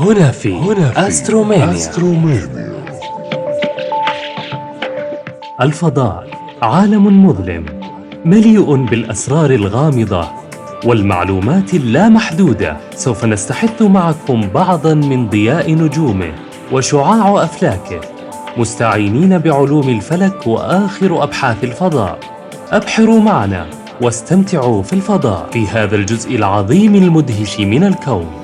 هنا في هنا في أسترومانيا. أسترومانيا. الفضاء عالم مظلم مليء بالأسرار الغامضة والمعلومات اللامحدودة. سوف نستحث معكم بعضا من ضياء نجومه وشعاع أفلاكه مستعينين بعلوم الفلك وآخر أبحاث الفضاء. أبحروا معنا واستمتعوا في الفضاء. في هذا الجزء العظيم المدهش من الكون.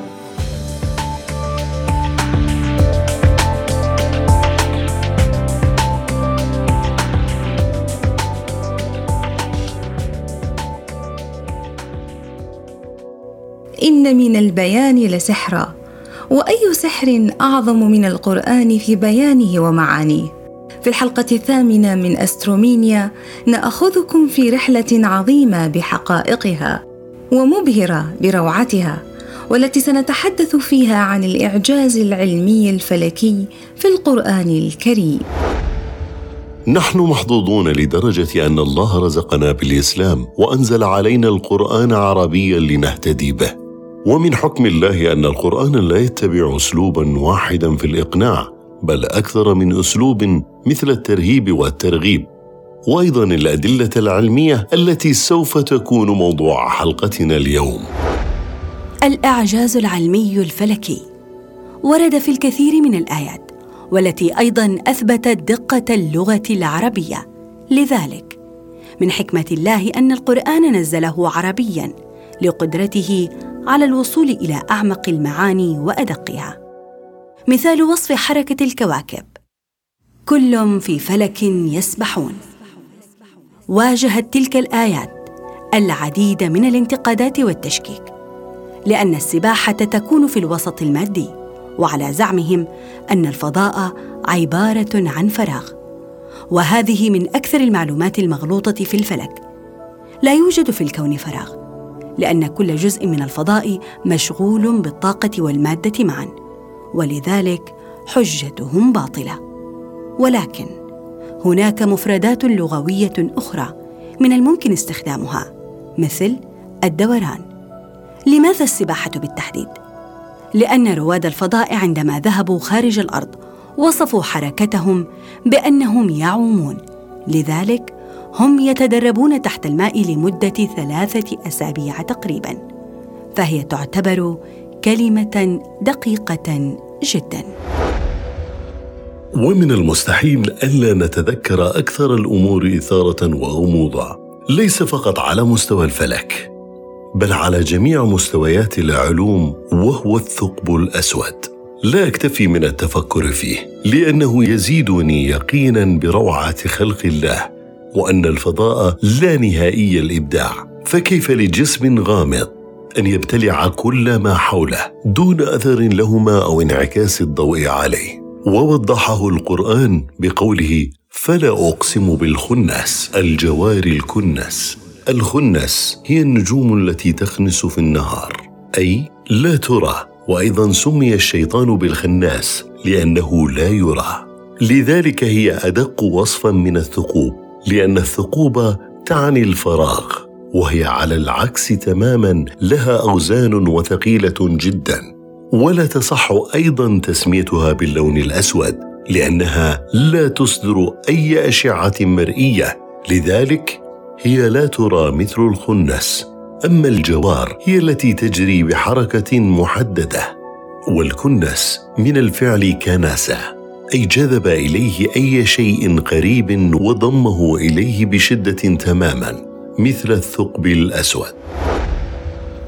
من البيان لسحرا وأي سحر أعظم من القرآن في بيانه ومعانيه. في الحلقة الثامنة من أسترومينيا نأخذكم في رحلة عظيمة بحقائقها ومبهرة بروعتها والتي سنتحدث فيها عن الإعجاز العلمي الفلكي في القرآن الكريم. نحن محظوظون لدرجة أن الله رزقنا بالإسلام وأنزل علينا القرآن عربيا لنهتدي به. ومن حكم الله أن القرآن لا يتبع أسلوبا واحدا في الإقناع بل أكثر من أسلوب مثل الترهيب والترغيب. وأيضا الأدلة العلمية التي سوف تكون موضوع حلقتنا اليوم. الإعجاز العلمي الفلكي. ورد في الكثير من الآيات والتي أيضا أثبتت دقة اللغة العربية. لذلك من حكمة الله أن القرآن نزله عربيا لقدرته على الوصول إلى أعمق المعاني وأدقها. مثال وصف حركة الكواكب. كل في فلك يسبحون. واجهت تلك الآيات العديد من الانتقادات والتشكيك لأن السباحة تكون في الوسط المادي وعلى زعمهم أن الفضاء عبارة عن فراغ. وهذه من أكثر المعلومات المغلوطة في الفلك. لا يوجد في الكون فراغ. لأن كل جزء من الفضاء مشغول بالطاقة والمادة معا. ولذلك حجتهم باطلة. ولكن هناك مفردات لغوية أخرى من الممكن استخدامها مثل الدوران. لماذا السباحة بالتحديد؟ لأن رواد الفضاء عندما ذهبوا خارج الأرض وصفوا حركتهم بأنهم يعومون. لذلك هم يتدربون تحت الماء لمدة ثلاثة أسابيع تقريبا فهي تعتبر كلمة دقيقة جدا. ومن المستحيل ألا نتذكر أكثر الأمور إثارة وغموضا ليس فقط على مستوى الفلك بل على جميع مستويات العلوم وهو الثقب الأسود. لا أكتفي من التفكر فيه لأنه يزيدني يقينا بروعة خلق الله. وأن الفضاء لا نهائي الإبداع. فكيف لجسم غامض أن يبتلع كل ما حوله دون أثر لهما أو انعكاس الضوء عليه؟ ووضحه القرآن بقوله فلا أقسم بالخنس الجوار الكنس الخنس هي النجوم التي تخنس في النهار. أي لا ترى. وأيضا سمي الشيطان بالخناس لأنه لا يرى. لذلك هي أدق وصفا من الثقوب. لأن الثقوب تعني الفراغ وهي على العكس تماما لها أوزان وثقيلة جدا. ولا تصح أيضا تسميتها باللون الأسود لأنها لا تصدر أي أشعة مرئية. لذلك هي لا ترى مثل الخنس أما الجوار هي التي تجري بحركة محددة. والكنس من الفعل كناسة. أي جذب إليه أي شيء قريب وضمه إليه بشدة تماما مثل الثقب الأسود.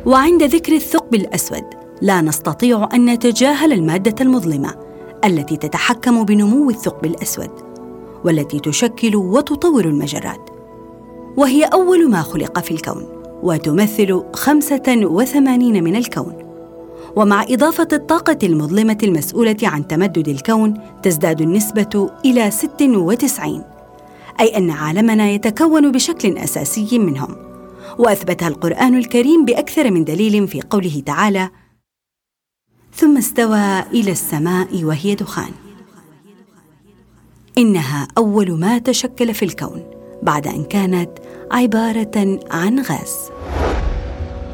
وعند ذكر الثقب الأسود لا نستطيع أن نتجاهل المادة المظلمة التي تتحكم بنمو الثقب الأسود والتي تشكل وتطور المجرات. وهي أول ما خلق في الكون وتمثل خمسة وثمانين من الكون. ومع إضافة الطاقة المظلمة المسؤولة عن تمدد الكون تزداد النسبة إلى 96 أي أن عالمنا يتكون بشكل أساسي منهم. وأثبتها القرآن الكريم بأكثر من دليل في قوله تعالى ثم استوى إلى السماء وهي دخان إنها أول ما تشكل في الكون بعد أن كانت عبارة عن غاز.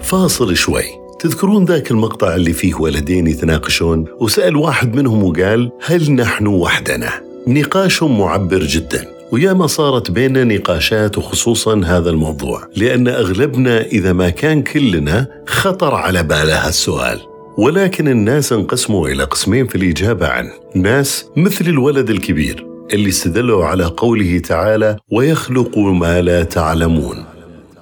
فاصل شوي. تذكرون ذاك المقطع اللي فيه ولدين يتناقشون؟ وسأل واحد منهم وقال هل نحن وحدنا؟ نقاش معبر جدا. وياما صارت بيننا نقاشات وخصوصا هذا الموضوع. لأن أغلبنا إذا ما كان كلنا خطر على باله السؤال. ولكن الناس انقسموا إلى قسمين في الإجابة عنه. ناس مثل الولد الكبير اللي استدلوا على قوله تعالى ويخلق ما لا تعلمون.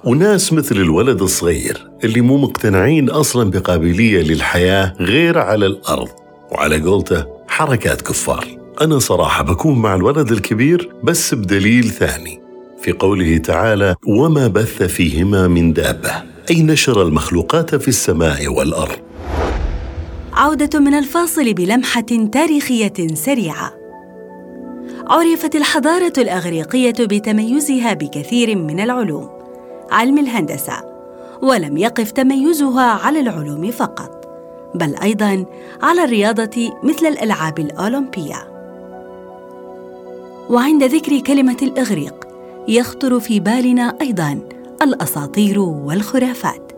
وناس مثل الولد الصغير اللي مو مقتنعين أصلا بقابلية للحياة غير على الأرض. وعلى قولته حركات كفار. أنا صراحة بكون مع الولد الكبير بس بدليل ثاني. في قوله تعالى وما بث فيهما من دابة. أي نشر المخلوقات في السماء والأرض. عودة من الفاصل بلمحة تاريخية سريعة. عرفت الحضارة الأغريقية بتميزها بكثير من العلوم. علم الهندسة ولم يقف تميزها على العلوم فقط بل أيضا على الرياضة مثل الألعاب الأولمبية. وعند ذكر كلمة الإغريق يخطر في بالنا أيضا الأساطير والخرافات.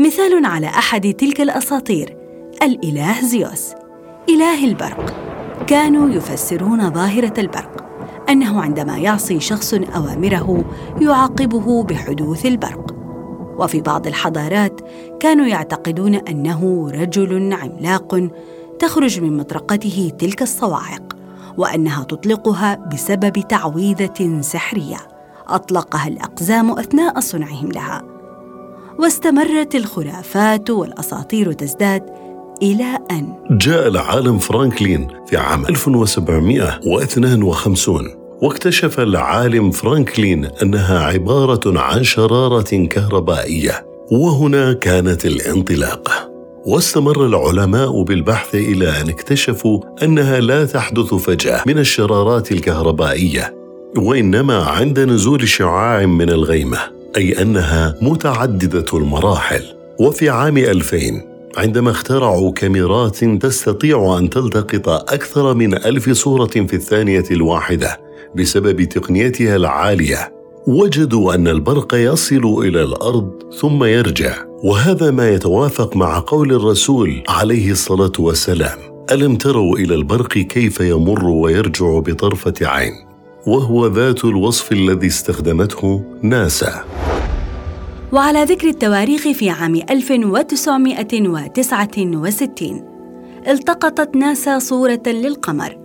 مثال على أحد تلك الأساطير الإله زيوس إله البرق. كانوا يفسرون ظاهرة البرق. أنه عندما يعصي شخص أوامره يعاقبه بحدوث البرق. وفي بعض الحضارات كانوا يعتقدون أنه رجل عملاق تخرج من مطرقته تلك الصواعق وأنها تطلقها بسبب تعويذة سحرية أطلقها الأقزام أثناء صنعهم لها. واستمرت الخرافات والأساطير تزداد إلى أن. جاء العالم فرانكلين في عام 1752 واكتشف العالم فرانكلين أنها عبارة عن شرارة كهربائية وهنا كانت الانطلاقة واستمر العلماء بالبحث إلى أن اكتشفوا أنها لا تحدث فجأة من الشرارات الكهربائية وإنما عند نزول شعاع من الغيمة أي أنها متعددة المراحل. وفي عام 2000 عندما اخترعوا كاميرات تستطيع أن تلتقط أكثر من ألف صورة في الثانية الواحدة بسبب تقنيتها العالية. وجدوا أن البرق يصل إلى الأرض ثم يرجع وهذا ما يتوافق مع قول الرسول عليه الصلاة والسلام ألم تروا إلى البرق كيف يمر ويرجع بطرفة عين؟ وهو ذات الوصف الذي استخدمته ناسا. وعلى ذكر التواريخ في عام 1969 التقطت ناسا صورة للقمر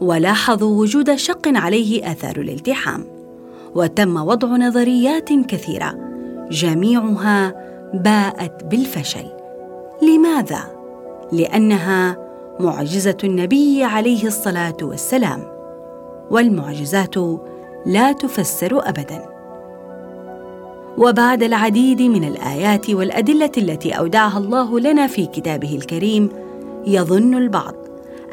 ولاحظوا وجود شق عليه آثار الالتحام وتم وضع نظريات كثيرة جميعها باءت بالفشل لماذا؟ لأنها معجزة النبي عليه الصلاة والسلام والمعجزات لا تفسر أبداً وبعد العديد من الآيات والأدلة التي أودعها الله لنا في كتابه الكريم يظن البعض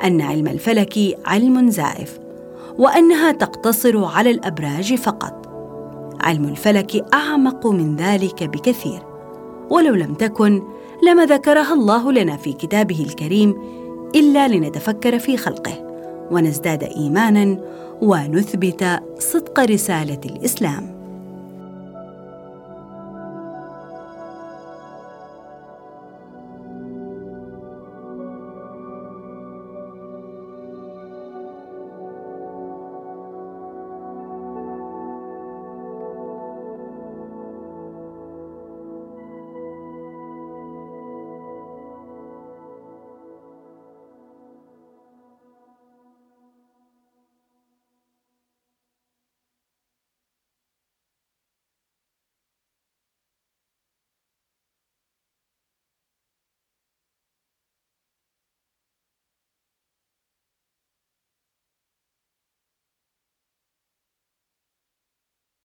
أن علم الفلك علم زائف وأنها تقتصر على الأبراج فقط. علم الفلك أعمق من ذلك بكثير ولو لم تكن لما ذكرها الله لنا في كتابه الكريم إلا لنتفكر في خلقه ونزداد ايمانا ونثبت صدق رسالة الإسلام.